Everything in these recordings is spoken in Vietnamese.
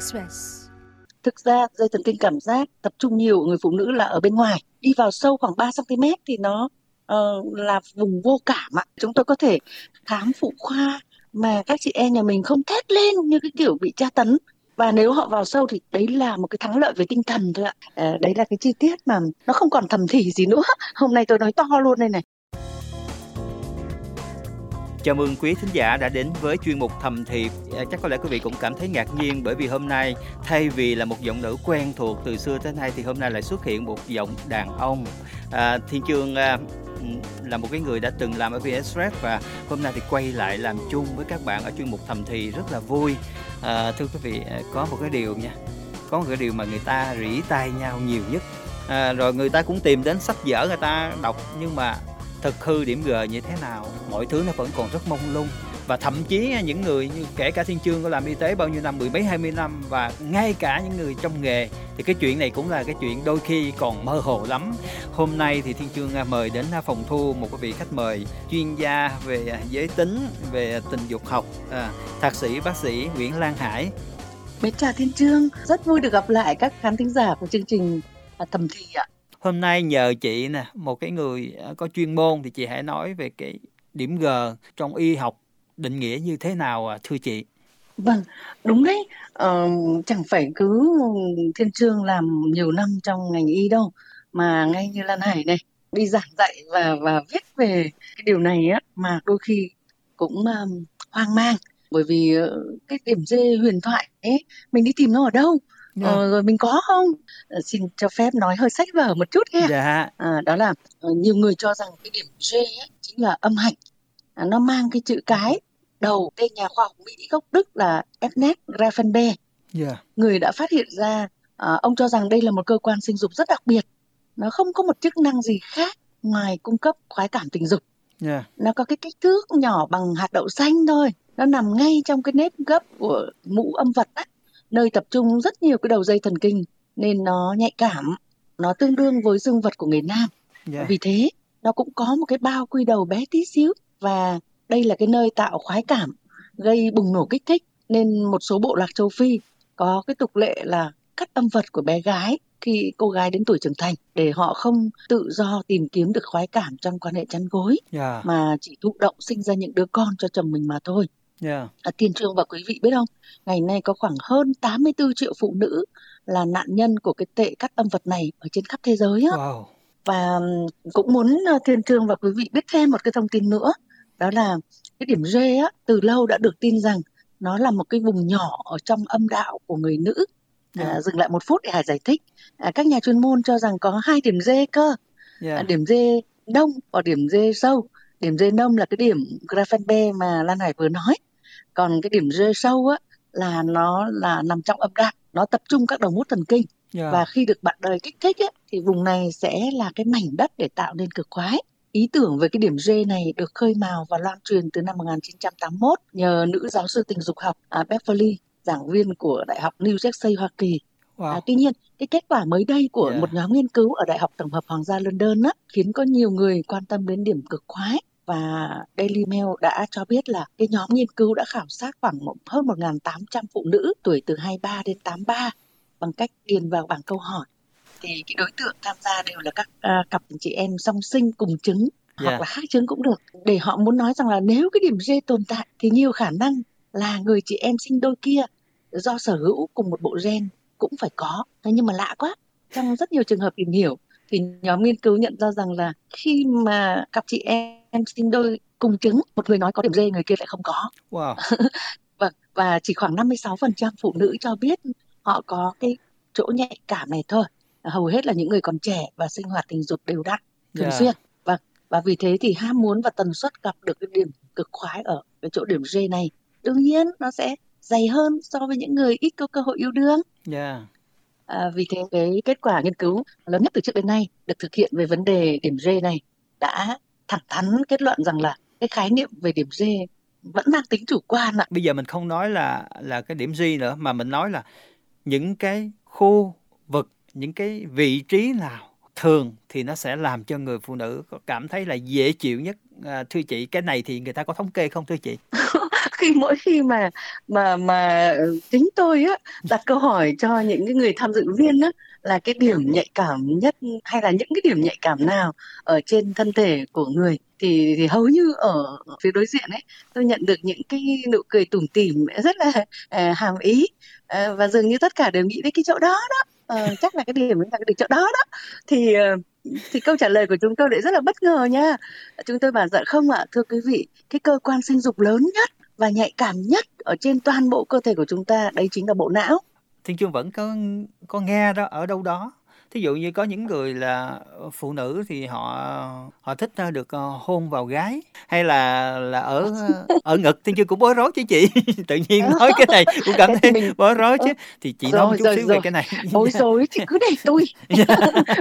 Express. Thực ra dây thần kinh cảm giác tập trung nhiều ở người phụ nữ là ở bên ngoài, đi vào sâu khoảng 3 cm thì nó uh, là vùng vô cảm ạ. Chúng tôi có thể khám phụ khoa mà các chị em nhà mình không thét lên như cái kiểu bị tra tấn. Và nếu họ vào sâu thì đấy là một cái thắng lợi về tinh thần thôi ạ. À, đấy là cái chi tiết mà nó không còn thầm thì gì nữa. Hôm nay tôi nói to luôn đây này. Chào mừng quý thính giả đã đến với chuyên mục thầm thì. Dạ, chắc có lẽ quý vị cũng cảm thấy ngạc nhiên bởi vì hôm nay thay vì là một giọng nữ quen thuộc từ xưa tới nay thì hôm nay lại xuất hiện một giọng đàn ông. À, Thiên Chương à, là một cái người đã từng làm ở VS và hôm nay thì quay lại làm chung với các bạn ở chuyên mục thầm thì rất là vui. À, thưa quý vị, à, có một cái điều nha, có một cái điều mà người ta rỉ tai nhau nhiều nhất. À, rồi người ta cũng tìm đến sách vở người ta đọc nhưng mà thực hư điểm G như thế nào. Mọi thứ nó vẫn còn rất mông lung. Và thậm chí những người như kể cả thiên chương có làm y tế bao nhiêu năm mười mấy hai mươi năm và ngay cả những người trong nghề thì cái chuyện này cũng là cái chuyện đôi khi còn mơ hồ lắm. Hôm nay thì thiên chương à, mời đến à, phòng thu một cái vị khách mời chuyên gia về à, giới tính về tình dục học à, thạc sĩ bác sĩ nguyễn lan hải. Mến chào Thiên Trương, rất vui được gặp lại các khán thính giả của chương trình Thẩm Thầm Thì ạ hôm nay nhờ chị nè một cái người à, có chuyên môn thì chị hãy nói về cái điểm G trong y học định nghĩa như thế nào à, thưa chị? Vâng đúng đấy. Ờ, chẳng phải cứ thiên trương làm nhiều năm trong ngành y đâu mà ngay như lan hải này đi giảng dạy và và viết về cái điều này á mà đôi khi cũng um, hoang mang. Bởi vì uh, cái điểm dê huyền thoại ấy mình đi tìm nó ở đâu? Dạ. Ờ, rồi mình có không? Ờ, xin cho phép nói hơi sách vở một chút nghe. Dạ. À, đó là uh, nhiều người cho rằng cái điểm G ấy, chính là âm hạnh. À, nó mang cái chữ cái đầu tên nhà khoa học Mỹ gốc Đức là Ernest Grafenberg. Yeah. Dạ. Người đã phát hiện ra uh, ông cho rằng đây là một cơ quan sinh dục rất đặc biệt. Nó không có một chức năng gì khác ngoài cung cấp khoái cảm tình dục. Yeah. Dạ. Nó có cái kích thước nhỏ bằng hạt đậu xanh thôi. Nó nằm ngay trong cái nếp gấp của mũ âm vật á nơi tập trung rất nhiều cái đầu dây thần kinh nên nó nhạy cảm nó tương đương với dương vật của người nam yeah. Dạ. vì thế nó cũng có một cái bao quy đầu bé tí xíu và đây là cái nơi tạo khoái cảm gây bùng nổ kích thích nên một số bộ lạc châu phi có cái tục lệ là cắt âm vật của bé gái khi cô gái đến tuổi trưởng thành để họ không tự do tìm kiếm được khoái cảm trong quan hệ chăn gối yeah. Dạ. mà chỉ thụ động sinh ra những đứa con cho chồng mình mà thôi. Yeah. À, Tiền Trương và quý vị biết không, ngày nay có khoảng hơn 84 triệu phụ nữ là nạn nhân của cái tệ cắt âm vật này ở trên khắp thế giới á. Wow. Và cũng muốn Thiên ờ, Trương và quý vị biết thêm một cái thông tin nữa, đó là cái điểm G á, từ lâu đã được tin rằng nó là một cái vùng nhỏ ở trong âm đạo của người nữ. À, yeah. dừng lại một phút để Hải giải thích. À, các nhà chuyên môn cho rằng có hai điểm G cơ. Yeah. À, điểm G đông và điểm G sâu. Điểm G nông là cái điểm Grafenberg mà Lan Hải vừa nói còn cái điểm rơi sâu á là nó là nằm trong âm đạo nó tập trung các đầu mút thần kinh yeah. Dạ. và khi được bạn đời kích thích á, thì vùng này sẽ là cái mảnh đất để tạo nên cực khoái ý tưởng về cái điểm G này được khơi mào và lan truyền từ năm 1981 nhờ nữ giáo sư tình dục học à, Beverly giảng viên của Đại học New Jersey Hoa Kỳ Wow. À, tuy nhiên, cái kết quả mới đây của yeah. một nhóm nghiên cứu ở Đại học Tổng hợp Hoàng gia London á, khiến có nhiều người quan tâm đến điểm cực khoái và Daily Mail đã cho biết là cái nhóm nghiên cứu đã khảo sát khoảng hơn 1.800 phụ nữ tuổi từ 23 đến 83 bằng cách điền vào bảng câu hỏi. Thì cái đối tượng tham gia đều là các uh, cặp chị em song sinh cùng chứng yeah. hoặc là khác chứng cũng được. Để họ muốn nói rằng là nếu cái điểm G tồn tại thì nhiều khả năng là người chị em sinh đôi kia do sở hữu cùng một bộ gen cũng phải có. Thế nhưng mà lạ quá. Trong rất nhiều trường hợp tìm hiểu thì nhóm nghiên cứu nhận ra rằng là khi mà cặp chị em sinh đôi cùng chứng một người nói có điểm D người kia lại không có wow. và, và chỉ khoảng 56% phụ nữ cho biết họ có cái chỗ nhạy cảm này thôi hầu hết là những người còn trẻ và sinh hoạt tình dục đều đặn thường yeah. xuyên và và vì thế thì ham muốn và tần suất gặp được cái điểm cực khoái ở cái chỗ điểm G này đương nhiên nó sẽ dày hơn so với những người ít có cơ hội yêu đương. Yeah. À, vì thế cái kết quả nghiên cứu lớn nhất từ trước đến nay được thực hiện về vấn đề điểm G này đã thẳng thắn kết luận rằng là cái khái niệm về điểm G vẫn mang tính chủ quan ạ. Bây giờ mình không nói là là cái điểm G nữa mà mình nói là những cái khu vực, những cái vị trí nào thường thì nó sẽ làm cho người phụ nữ cảm thấy là dễ chịu nhất à, thưa chị cái này thì người ta có thống kê không thưa chị khi mỗi khi mà mà mà ừ, chính tôi á đặt câu hỏi cho những cái người tham dự viên á là cái điểm nhạy cảm nhất hay là những cái điểm nhạy cảm nào ở trên thân thể của người? Thì, thì hầu như ở phía đối diện ấy tôi nhận được những cái nụ cười tủm tỉm rất là à, hàm ý. À, và dường như tất cả đều nghĩ đến cái chỗ đó đó. À, chắc là cái điểm là cái chỗ đó đó. Thì ờ, thì câu trả lời của chúng tôi lại rất là bất ngờ nha. Chúng tôi bảo dạ không ạ thưa quý vị cái cơ quan sinh dục lớn nhất và nhạy cảm nhất ở trên toàn bộ cơ thể của chúng ta đấy chính là bộ não. Thiên Chương vẫn có có nghe đó ở đâu đó. Thí dụ như có những người là phụ nữ thì họ họ thích được ờ, hôn vào gái hay là là ở ở ngực. Thiên chương cũng bối rối chứ chị. Tự nhiên nói cái này cũng cảm thấy bối rối chứ. Thì chị nói một chút xíu về cái này. Bối rối thì cứ để tôi.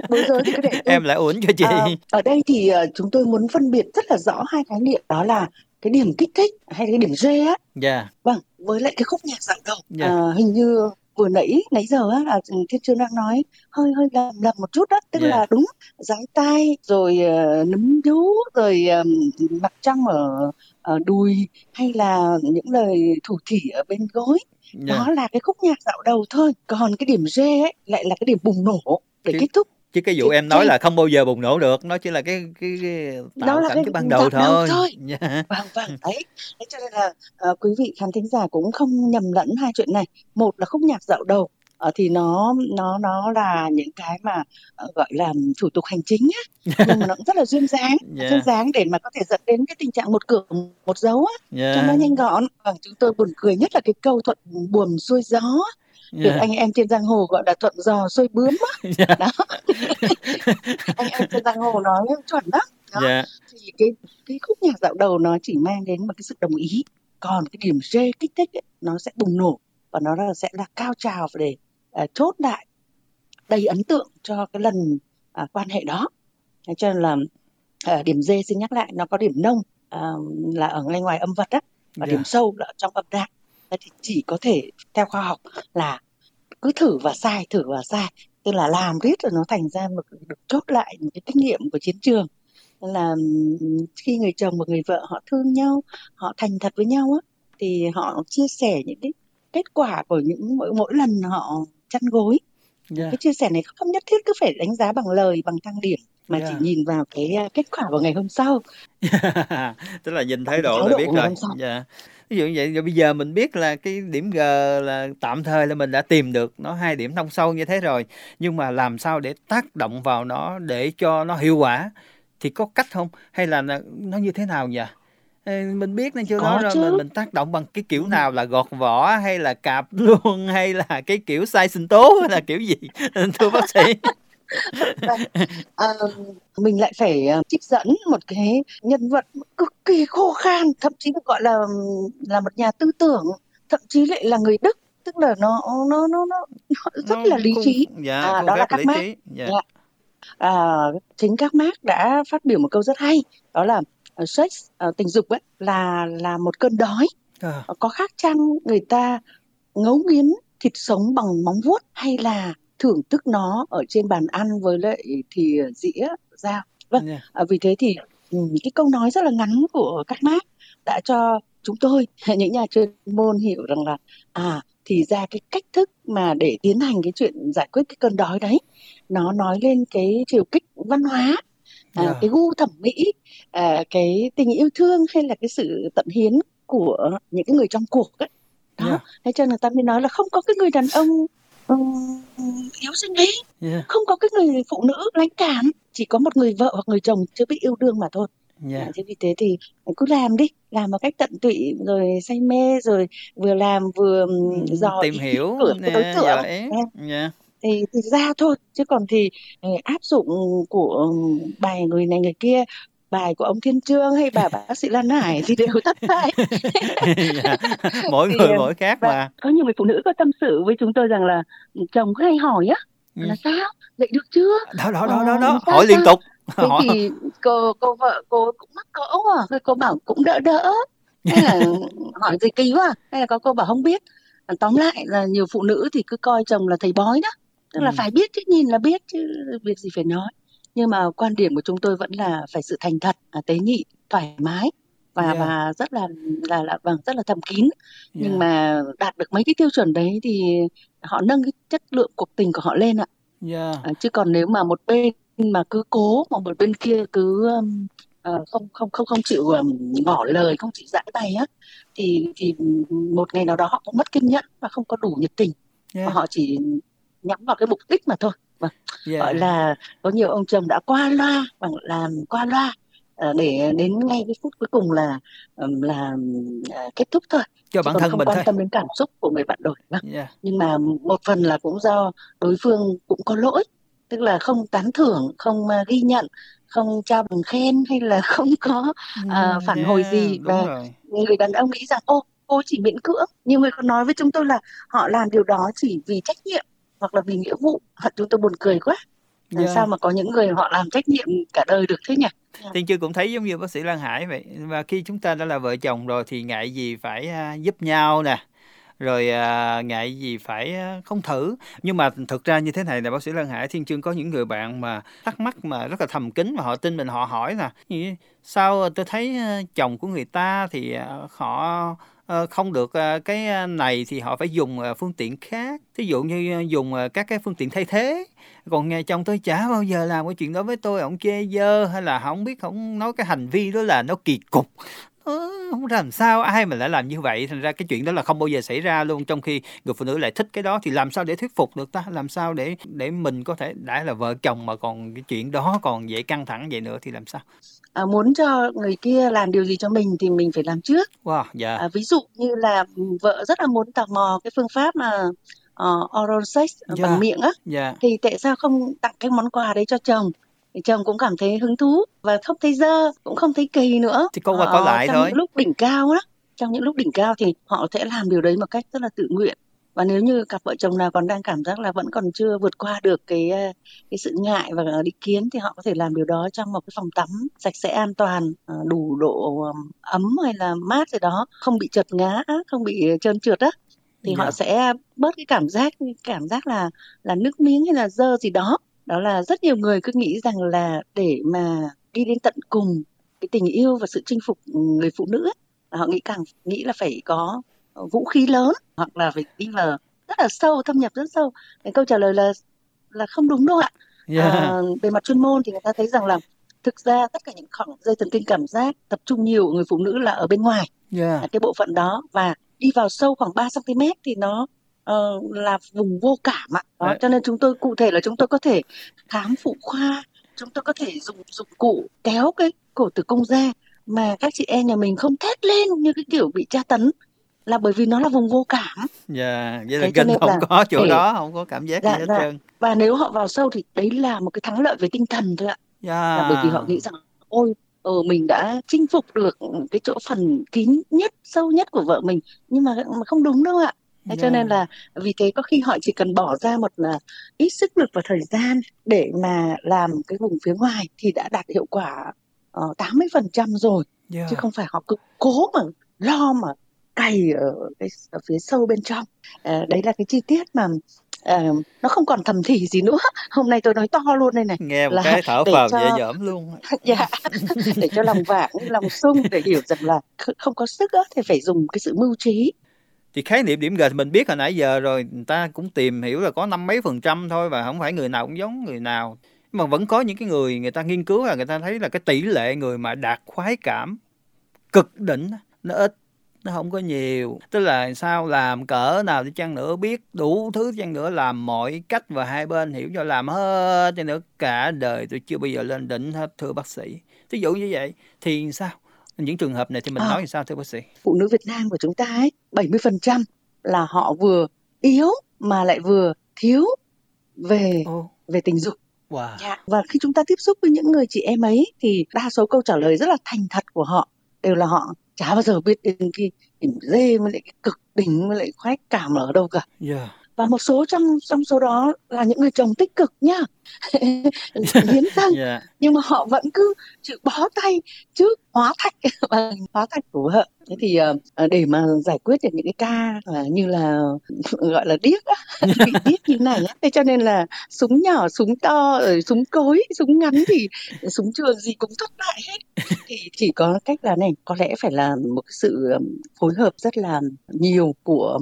Bối rối thì cứ để tôi. em lại uốn cho chị. À, ở đây thì ờ, chúng tôi muốn phân biệt rất là rõ hai khái niệm. Đó là cái điểm kích thích hay cái điểm G á. Dạ. Yeah. Vâng, với lại cái khúc nhạc dạo đầu. Yeah. À, hình như vừa nãy nãy giờ á là thiên chương đang nói hơi hơi lầm lầm một chút đó tức yeah. là đúng giái tai rồi uh, nấm vú rồi um, mặt trăng ở, ở đùi hay là những lời thủ thỉ ở bên gối yeah. đó là cái khúc nhạc dạo đầu thôi còn cái điểm G ấy lại là cái điểm bùng nổ để kết thúc chứ cái vụ em nói là không bao giờ bùng nổ được nó chỉ là cái cái, cái tạo đó là cảnh cái, cái ban đầu thôi, thôi. Yeah. Dạ. vâng vâng đấy thế cho nên là uh, quý vị khán thính giả cũng không nhầm lẫn hai chuyện này một là khúc nhạc dạo đầu uh, thì nó nó nó là những cái mà uh, gọi là thủ tục hành chính á nhưng mà nó cũng rất là duyên dáng yeah. duyên dáng để mà có thể dẫn đến cái tình trạng một cửa một dấu á yeah. cho nó nhanh gọn và chúng tôi buồn cười nhất là cái câu thuận buồm xuôi gió yeah. được anh em trên giang hồ gọi là thuận giò xuôi bướm á yeah. đó anh em trên giang hồ nói chuẩn đó, đó. Yeah. thì cái cái khúc nhạc dạo đầu nó chỉ mang đến một cái sự đồng ý còn cái điểm G kích thích ấy, nó sẽ bùng nổ và nó là sẽ là cao trào để uh, chốt lại đầy ấn tượng cho cái lần uh, quan hệ đó Thế cho nên là uh, điểm D xin nhắc lại nó có điểm nông uh, là ở ngay ngoài âm vật đó và yeah. điểm sâu là trong âm đạo thì chỉ có thể theo khoa học là cứ thử và sai thử và sai. Tức là làm riết rồi nó thành ra một được chốt lại những cái kinh nghiệm của chiến trường. Là khi người chồng và người vợ họ thương nhau họ thành thật với nhau á thì họ chia sẻ những cái kết quả của những mỗi mỗi lần họ chăn gối. Yeah. cái chia sẻ này không nhất thiết cứ phải đánh giá bằng lời bằng thang điểm mà yeah. chỉ nhìn vào cái kết quả của ngày hôm sau. Tức là nhìn thái độ là biết rồi. yeah ví dụ như vậy rồi bây giờ mình biết là cái điểm G là tạm thời là mình đã tìm được nó hai điểm thông sâu như thế rồi nhưng mà làm sao để tác động vào nó để cho nó hiệu quả thì có cách không? Hay là nó như thế nào nhỉ mình biết nên chưa đó rồi mình, mình tác động bằng cái kiểu nào là gọt vỏ hay là cạp luôn hay là cái kiểu sai sinh tố hay là kiểu gì? Thưa bác sĩ à, mình lại phải ờ, trích dẫn một cái nhân vật cực kỳ khô khan thậm chí được gọi là là một nhà tư tưởng thậm chí lại là người đức tức là nó nó nó nó, rất nó là lý trí dạ, à, đó là các mác dạ. dạ. À, chính các mác đã phát biểu một câu rất hay đó là uh, sex uh, tình dục ấy là là một cơn đói à. có khác chăng người ta ngấu nghiến thịt sống bằng móng vuốt hay là thưởng thức nó ở trên bàn ăn với lại thì dĩa dao vâng yeah. à, vì thế thì ừ, cái câu nói rất là ngắn của các mác đã cho chúng tôi những nhà chuyên môn hiểu rằng là à thì ra cái cách thức mà để tiến hành cái chuyện giải quyết cái cơn đói đấy nó nói lên cái chiều kích văn hóa à, yeah. cái gu thẩm mỹ à, cái tình yêu thương hay là cái sự tận hiến của những cái người trong cuộc ấy đó yeah. thế cho nên người ta mới nói là không có cái người đàn ông yếu sinh lý yeah. không có cái người phụ nữ lãnh cảm chỉ có một người vợ hoặc người chồng chưa biết yêu đương mà thôi yeah. thế vì thế thì cứ làm đi làm một cách tận tụy rồi say mê rồi vừa làm vừa dò tìm hiểu của nè, đối tượng yeah. thì thì ra thôi chứ còn thì ờ, áp dụng của bài người này người kia bài của ông Thiên Trương hay bà bác sĩ Lan Hải thì đều thất bại. dạ. Mỗi người mỗi khác mà. Có nhiều người phụ nữ có tâm sự với chúng tôi rằng là chồng cứ hay hỏi á ừ. là sao dậy được chưa? Đó đó đó đó, đó. Ờ, hỏi liên tục. Thế hỏi. thì cô cô vợ cô cũng mắc cỡ à, cô bảo cũng đỡ đỡ. Hay là hỏi gì kỳ quá, hay là có cô bảo không biết. Tóm lại là nhiều phụ nữ thì cứ coi chồng là thầy bói đó. Tức là ừ. phải biết chứ nhìn là biết chứ việc gì phải nói nhưng mà quan điểm của chúng tôi vẫn là phải sự thành thật à, tế nhị thoải mái và Yeah. và rất là là là vâng rất là thầm kín nhưng Yeah. mà đạt được mấy cái tiêu chuẩn đấy thì họ nâng cái chất lượng cuộc tình của họ lên ạ Yeah. À, chứ còn nếu mà một bên mà cứ cố mà một bên kia cứ um, ờ, không không không không chịu um, ngỏ lời không chịu giãi tay á thì thì một ngày nào đó họ cũng mất kiên nhẫn và không có đủ nhiệt tình và Yeah. họ chỉ nhắm vào cái mục đích mà thôi vâng gọi Yeah. là có nhiều ông chồng đã qua loa bằng làm qua loa ờ, để đến ngay cái phút cuối cùng là là à, kết thúc thôi Cho bản thân không mình quan thôi. tâm đến cảm xúc của người bạn vâng Yeah. nhưng mà một phần là cũng do đối phương cũng có lỗi tức là không tán thưởng không à, ghi nhận không trao bằng khen hay là không có à, Ừm, phản hồi yeah, gì và rồi. người đàn ông nghĩ rằng ô cô chỉ miễn cưỡng nhiều người còn nói với chúng tôi là họ làm điều đó chỉ vì trách nhiệm hoặc là vì nghĩa vụ Thật chúng tôi buồn cười quá làm Yeah. sao mà có những người họ làm trách nhiệm cả đời được thế nhỉ Thiên Chưa cũng thấy giống như bác sĩ Lan Hải vậy. Và khi chúng ta đã là vợ chồng rồi thì ngại gì phải à, giúp nhau nè. Rồi à, ngại gì phải à, không thử. Nhưng mà thực ra như thế này là bác sĩ Lan Hải Thiên Chương có những người bạn mà thắc mắc mà rất là thầm kín mà họ tin mình họ hỏi là "Gì? sao tôi thấy à, chồng của người ta thì à, họ Ờ, không được ờ, cái ờ, này thì họ phải dùng phương tiện khác. Thí dụ như dùng các cái phương tiện thay thế. Còn nghe chồng tôi chả bao giờ làm cái chuyện đó với tôi ông chê dơ hay là không biết không nói cái hành vi đó là nó kỳ cục. Không làm sao, ai mà lại làm như vậy? Thành ra cái chuyện đó là không bao giờ xảy ra luôn. Trong khi người phụ nữ lại thích cái đó thì làm sao để thuyết phục được ta? Làm sao để để mình có thể, đã là vợ chồng mà còn cái chuyện đó còn dễ căng thẳng vậy nữa thì làm sao? À, muốn cho người kia làm điều gì cho mình thì mình phải làm trước. Wow dạ. À, ví dụ như là vợ rất là muốn tò mò cái phương pháp mà uh, oral sex ờ, Dạ. bằng miệng á dạ. thì tại sao không tặng cái món quà đấy cho chồng? Thì chồng cũng cảm thấy hứng thú và không thấy dơ cũng không thấy kỳ nữa. Thì có qua có Ờ, lại trong thôi. những lúc đỉnh cao đó trong những lúc đỉnh cao thì họ sẽ làm điều đấy một cách rất là tự nguyện và nếu như cặp vợ chồng nào còn đang cảm giác là vẫn còn chưa vượt qua được cái ờ, cái sự ngại và định kiến thì họ có thể làm điều đó trong một cái phòng tắm sạch sẽ an toàn ờ, đủ độ ừm, ấm hay là mát gì đó không bị trượt ngã không bị trơn trượt á thì Dạ. họ sẽ bớt cái cảm giác cảm giác là là nước miếng hay là dơ gì đó đó là rất nhiều người cứ nghĩ rằng là để mà đi đến tận cùng cái tình yêu và sự chinh phục người phụ nữ ấy, họ nghĩ càng nghĩ là phải có vũ khí lớn hoặc là phải đi vào rất là sâu thâm nhập rất sâu. Cái câu trả lời là là không đúng đâu ạ. Dạ à, về mặt chuyên môn thì người ta thấy rằng là thực ra tất cả những khoảng dây thần kinh cảm giác tập trung nhiều ở người phụ nữ là ở bên ngoài. Là cái bộ phận đó và đi vào sâu khoảng 3 cm thì nó ờ, là vùng vô cảm ạ. Đó, cho nên chúng tôi cụ thể là chúng tôi có thể khám phụ khoa, chúng tôi có thể dùng dụng cụ kéo cái cổ tử cung ra mà các chị em nhà mình không thét lên như cái kiểu bị tra tấn là bởi vì nó là vùng vô cảm dạ vậy là kinh không là có chỗ để- đó không có cảm giác gì Dạ, hết dạ. trơn và nếu họ vào sâu thì đấy là một cái thắng lợi về tinh thần thôi ạ. dạ là bởi vì họ nghĩ rằng ôi ờ mình đã chinh phục được cái chỗ phần kín nhất sâu nhất của vợ mình nhưng mà, mà không đúng đâu ạ Thế cho Dạ. nên là vì thế có khi họ chỉ cần bỏ ra một là ít sức lực và thời gian để mà làm cái vùng phía ngoài thì đã đạt hiệu quả uh, 80% rồi Dạ. chứ không phải họ cứ cố mà lo mà cày ở, cái, ở phía sâu bên trong. Ờ, đấy là cái chi tiết mà ờ, nó không còn thầm thì gì nữa. Hôm nay tôi nói to luôn đây này. Nghe một là cái thở phào cho- nhẹ nhõm luôn dạ. Để cho lòng vàng lòng sung để hiểu rằng là kh- không có sức thì phải dùng cái sự mưu trí. Thì khái niệm điểm G thì mình biết hồi nãy giờ rồi người ta cũng tìm hiểu là có năm mấy phần trăm thôi và không phải người nào cũng giống người nào. Nhưng mà vẫn có những cái người người ta nghiên cứu là người ta thấy là cái tỷ lệ người mà đạt khoái cảm cực đỉnh nó ít nó không có nhiều. Tức là sao? Làm cỡ nào đi chăng nữa biết đủ thứ chăng nữa làm mọi cách và hai bên hiểu cho làm hết cho nữa. Cả đời tôi chưa bao giờ lên đỉnh hết thưa bác sĩ. Ví dụ như vậy thì sao? Những trường hợp này thì mình À. nói sao thưa bác sĩ? Phụ nữ Việt Nam của chúng ta ấy 70% là họ vừa yếu mà lại vừa thiếu về ô về tình dục. Wow. Dạ. Và khi chúng ta tiếp xúc với những người chị em ấy thì đa số câu trả lời rất là thành thật của họ đều là họ chả bao giờ biết đến cái điểm dê với lại cái cực đỉnh với lại khoái cảm ở đâu cả. yeah Và một số trong trong số đó là những người chồng tích cực nhá. hiến dâng yeah. nhưng mà họ vẫn cứ chịu bó tay trước hóa thạch và hóa thạch của vợ thế thì uh, để mà giải quyết được những cái ca uh, như là gọi là điếc á bị điếc như này á thế cho nên là súng nhỏ súng to rồi súng cối súng ngắn thì súng trường gì cũng thất bại hết thì chỉ có cách là này có lẽ phải là một cái sự phối hợp rất là nhiều của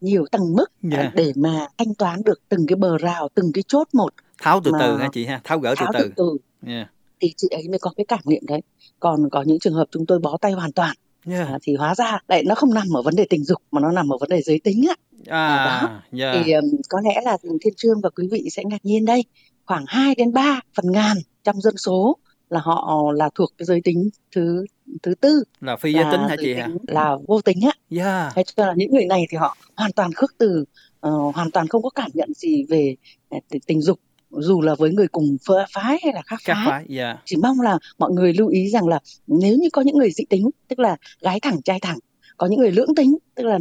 nhiều tầng mức yeah. Dạ. để mà thanh toán được từng cái bờ rào từng cái chốt một tháo từ từ ha chị ha tháo gỡ tháo từ từ, từ. Yeah. thì chị ấy mới có cái cảm nghiệm đấy còn có những trường hợp chúng tôi bó tay hoàn toàn yeah. à, thì hóa ra lại nó không nằm ở vấn đề tình dục mà nó nằm ở vấn đề giới tính á à, đó yeah. thì um, có lẽ là thiên trương và quý vị sẽ ngạc nhiên đây khoảng 2 đến 3 phần ngàn trong dân số là họ là thuộc cái giới tính thứ thứ tư là phi giới tính hả chị hả là vô tính á yeah. thế cho là những người này thì họ hoàn toàn khước từ uh, hoàn toàn không có cảm nhận gì về uh, tình dục dù là với người cùng phái hay là khác phái, phái yeah. chỉ mong là mọi người lưu ý rằng là nếu như có những người dị tính tức là gái thẳng trai thẳng có những người lưỡng tính tức là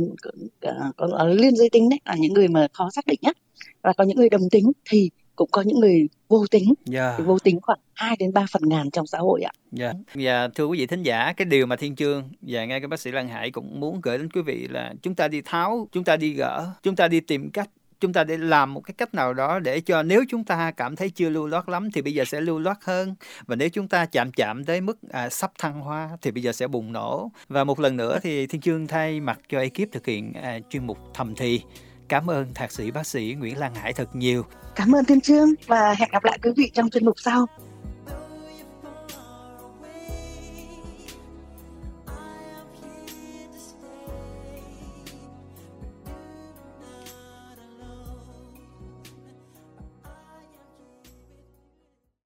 có liên giới tính đấy là những người mà khó xác định nhất và có những người đồng tính thì cũng có những người vô tính yeah. vô tính khoảng 2 đến 3 phần ngàn trong xã hội ạ. Dạ. Và thưa quý vị thính giả, cái điều mà Thiên Chương và ngay cái bác sĩ Lan Hải cũng muốn gửi đến quý vị là chúng ta đi tháo, chúng ta đi gỡ, chúng ta đi tìm cách chúng ta để làm một cái cách nào đó để cho nếu chúng ta cảm thấy chưa lưu loát lắm thì bây giờ sẽ lưu loát hơn. Và nếu chúng ta chạm chạm tới mức à, sắp thăng hoa thì bây giờ sẽ bùng nổ. Và một lần nữa thì thiên chương thay mặt cho ekip thực hiện à, chuyên mục thầm thì. Cảm ơn thạc sĩ bác sĩ nguyễn lan hải thật nhiều. Cảm ơn thiên chương và hẹn gặp lại quý vị trong chuyên mục sau.